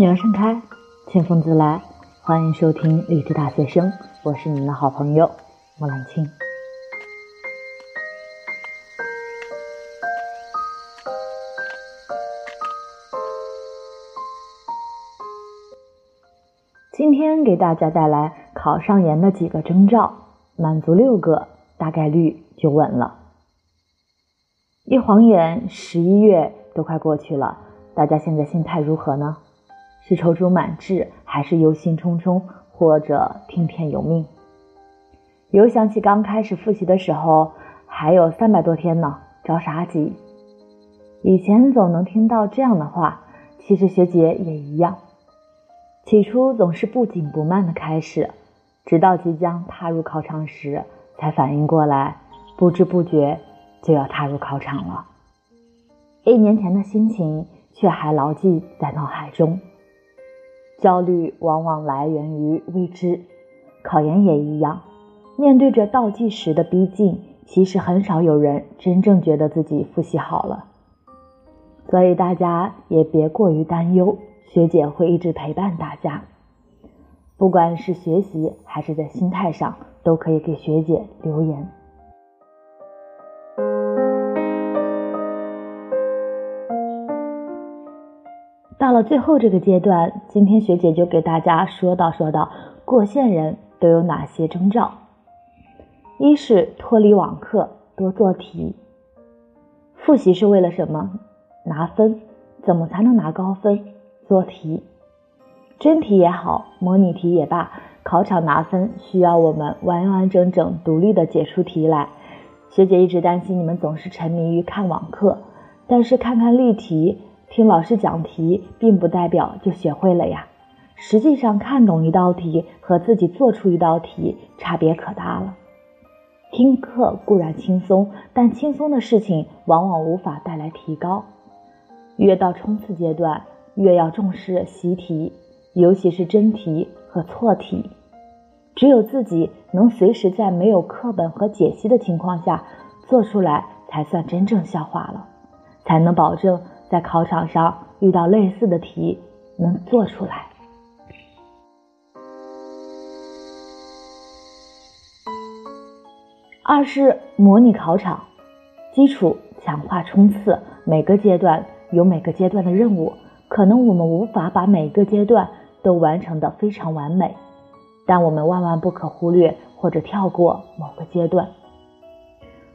鸟儿盛开，清风自来。欢迎收听励志大学生，我是你们的好朋友莫兰青。今天给大家带来考上研的几个征兆，满足六个，大概率就稳了。一晃眼，十一月都快过去了，大家现在心态如何呢？是踌躇满志，还是忧心忡忡，或者听天由命？有想起刚开始复习的时候，还有三百多天呢，着啥急？以前总能听到这样的话，其实学姐也一样。起初总是不紧不慢的开始，直到即将踏入考场时，才反应过来，不知不觉就要踏入考场了。一年前的心情却还牢记在脑海中。焦虑往往来源于未知，考研也一样。面对着倒计时的逼近，其实很少有人真正觉得自己复习好了。所以大家也别过于担忧，学姐会一直陪伴大家。不管是学习还是在心态上，都可以给学姐留言。最后这个阶段，今天学姐就给大家说道说道过线人都有哪些征兆。一是脱离网课，多做题。复习是为了什么？拿分。怎么才能拿高分？做题。真题也好，模拟题也罢，考场拿分需要我们完完整整、独立的解出题来。学姐一直担心你们总是沉迷于看网课，但是看看例题。听老师讲题，并不代表就学会了呀。实际上，看懂一道题和自己做出一道题差别可大了。听课固然轻松，但轻松的事情往往无法带来提高。越到冲刺阶段，越要重视习题，尤其是真题和错题。只有自己能随时在没有课本和解析的情况下做出来，才算真正消化了，才能保证。在考场上遇到类似的题，能做出来。二是模拟考场，基础强化冲刺，每个阶段有每个阶段的任务，可能我们无法把每个阶段都完成的非常完美，但我们万万不可忽略或者跳过某个阶段。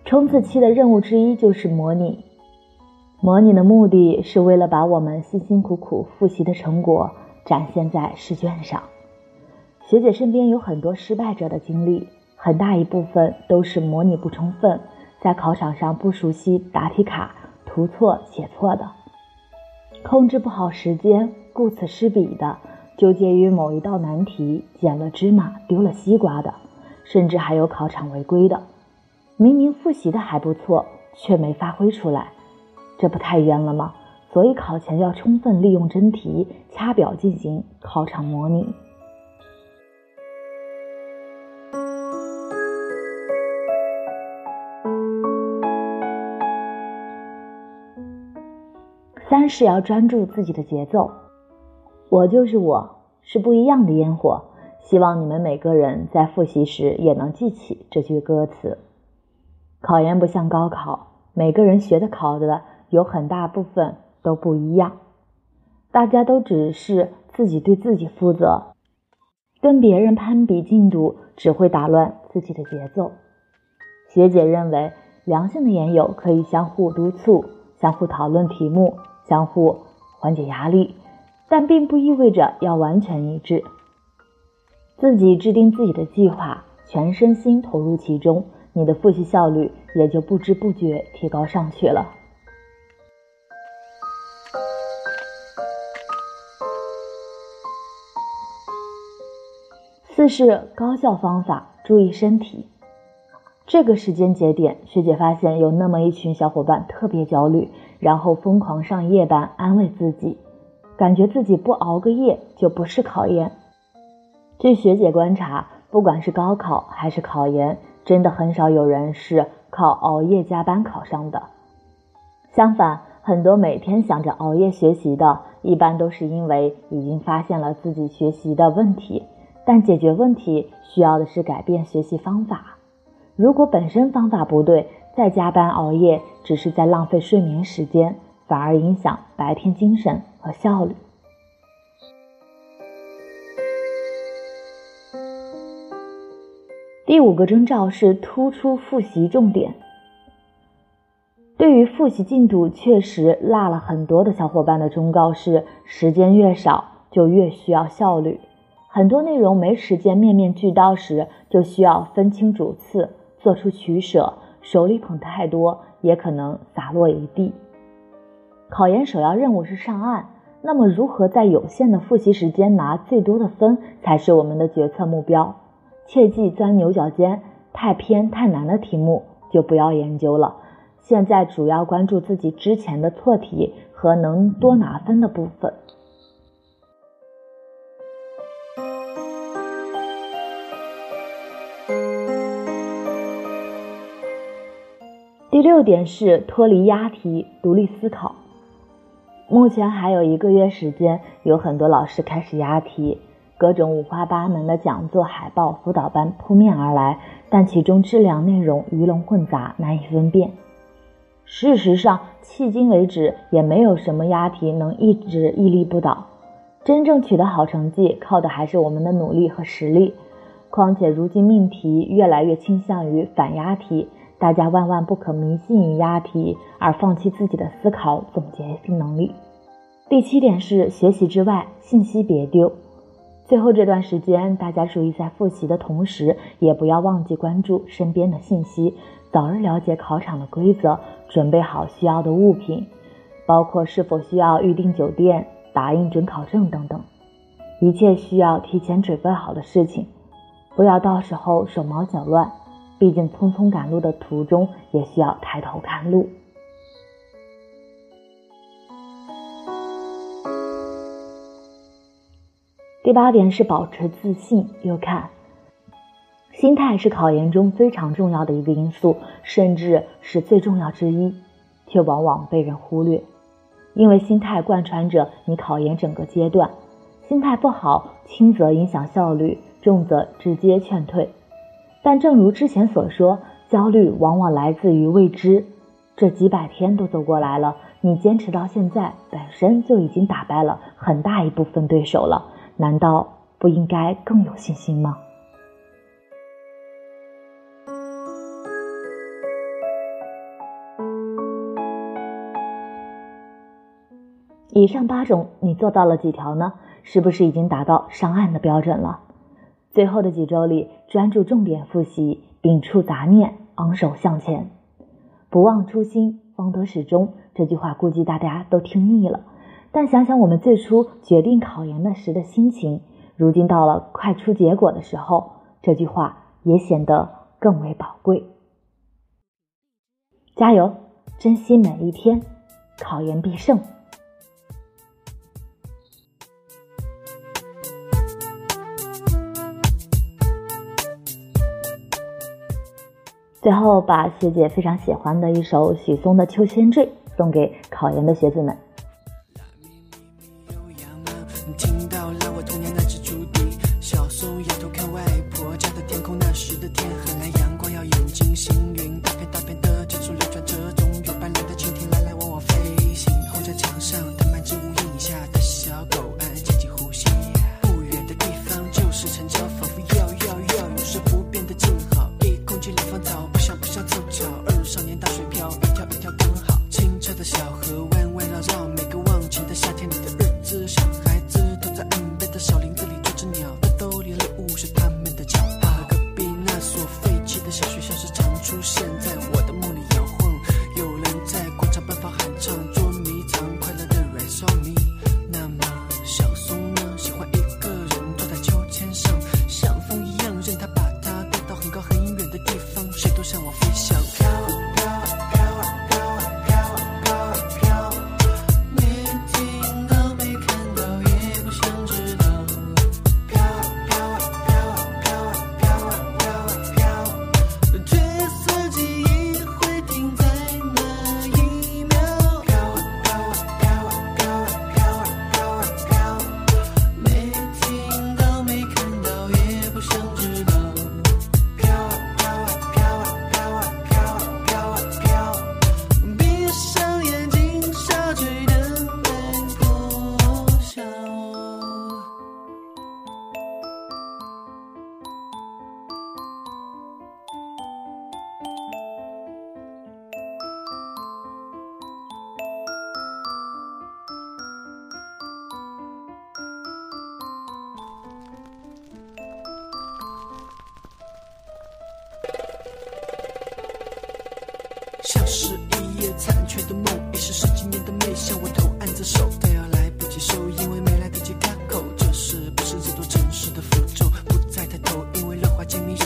冲刺期的任务之一就是模拟。模拟的目的是为了把我们辛辛苦苦复习的成果展现在试卷上。学姐身边有很多失败者的经历，很大一部分都是模拟不充分，在考场上不熟悉答题卡，涂错写错的，控制不好时间，顾此失彼的，纠结于某一道难题，捡了芝麻丢了西瓜的，甚至还有考场违规的，明明复习的还不错，却没发挥出来。这不太冤了吗？所以考前要充分利用真题，掐表进行考场模拟。三是要专注自己的节奏，我就是我，是不一样的烟火。希望你们每个人在复习时也能记起这句歌词。考研不像高考，每个人学的考的。有很大部分都不一样，大家都只是自己对自己负责，跟别人攀比进度只会打乱自己的节奏。学姐认为，良性的研友可以相互督促、相互讨论题目、相互缓解压力，但并不意味着要完全一致。自己制定自己的计划，全身心投入其中，你的复习效率也就不知不觉提高上去了。四是高效方法，注意身体。这个时间节点，学姐发现有那么一群小伙伴特别焦虑，然后疯狂上夜班安慰自己，感觉自己不熬个夜就不是考研。据学姐观察，不管是高考还是考研，真的很少有人是靠熬夜加班考上的。相反，很多每天想着熬夜学习的，一般都是因为已经发现了自己学习的问题，但解决问题需要的是改变学习方法。如果本身方法不对，再加班熬夜，只是在浪费睡眠时间，反而影响白天精神和效率。第五个征兆是突出复习重点。对于复习进度确实落了很多的小伙伴的忠告是：时间越少，就越需要效率。很多内容没时间面面俱到时，就需要分清主次，做出取舍。手里捧太多，也可能洒落一地。考研首要任务是上岸，那么如何在有限的复习时间拿最多的分，才是我们的决策目标。切忌钻牛角尖，太偏太难的题目就不要研究了。现在主要关注自己之前的错题和能多拿分的部分。第六点是脱离押题，独立思考。目前还有一个月时间，有很多老师开始押题。各种五花八门的讲座、海报、辅导班扑面而来，但其中质量、内容鱼龙混杂，难以分辨。事实上，迄今为止也没有什么押题能一直屹立不倒。真正取得好成绩，靠的还是我们的努力和实力。况且，如今命题越来越倾向于反押题，大家万万不可迷信押题，而放弃自己的思考总结性能力。第七点是学习之外，信息别丢。最后这段时间，大家注意在复习的同时，也不要忘记关注身边的信息，早日了解考场的规则，准备好需要的物品，包括是否需要预订酒店、打印准考证等等，一切需要提前准备好的事情，不要到时候手忙脚乱。毕竟匆匆赶路的途中，也需要抬头看路。第八点是保持自信。又看，心态是考研中非常重要的一个因素，甚至是最重要之一，却往往被人忽略。因为心态贯穿着你考研整个阶段，心态不好，轻则影响效率，重则直接劝退。但正如之前所说，焦虑往往来自于未知。这几百天都走过来了，你坚持到现在，本身就已经打败了很大一部分对手了。难道不应该更有信心吗？以上八种你做到了几条呢？是不是已经达到上岸的标准了？最后的几周里，专注重点复习，摒除杂念，昂首向前，不忘初心，方得始终。这句话估计大家都听腻了。但想想我们最初决定考研的时的心情，如今到了快出结果的时候，这句话也显得更为宝贵。加油，珍惜每一天，考研必胜。最后，把学姐非常喜欢的一首许嵩的《秋千坠》送给考研的学子们。是一夜残缺的梦，已是十几年的梦，向我投案自首，但要来不及收，因为没来得及开口。这是不是这座城市的符咒？不再抬头，因为浪花渐明。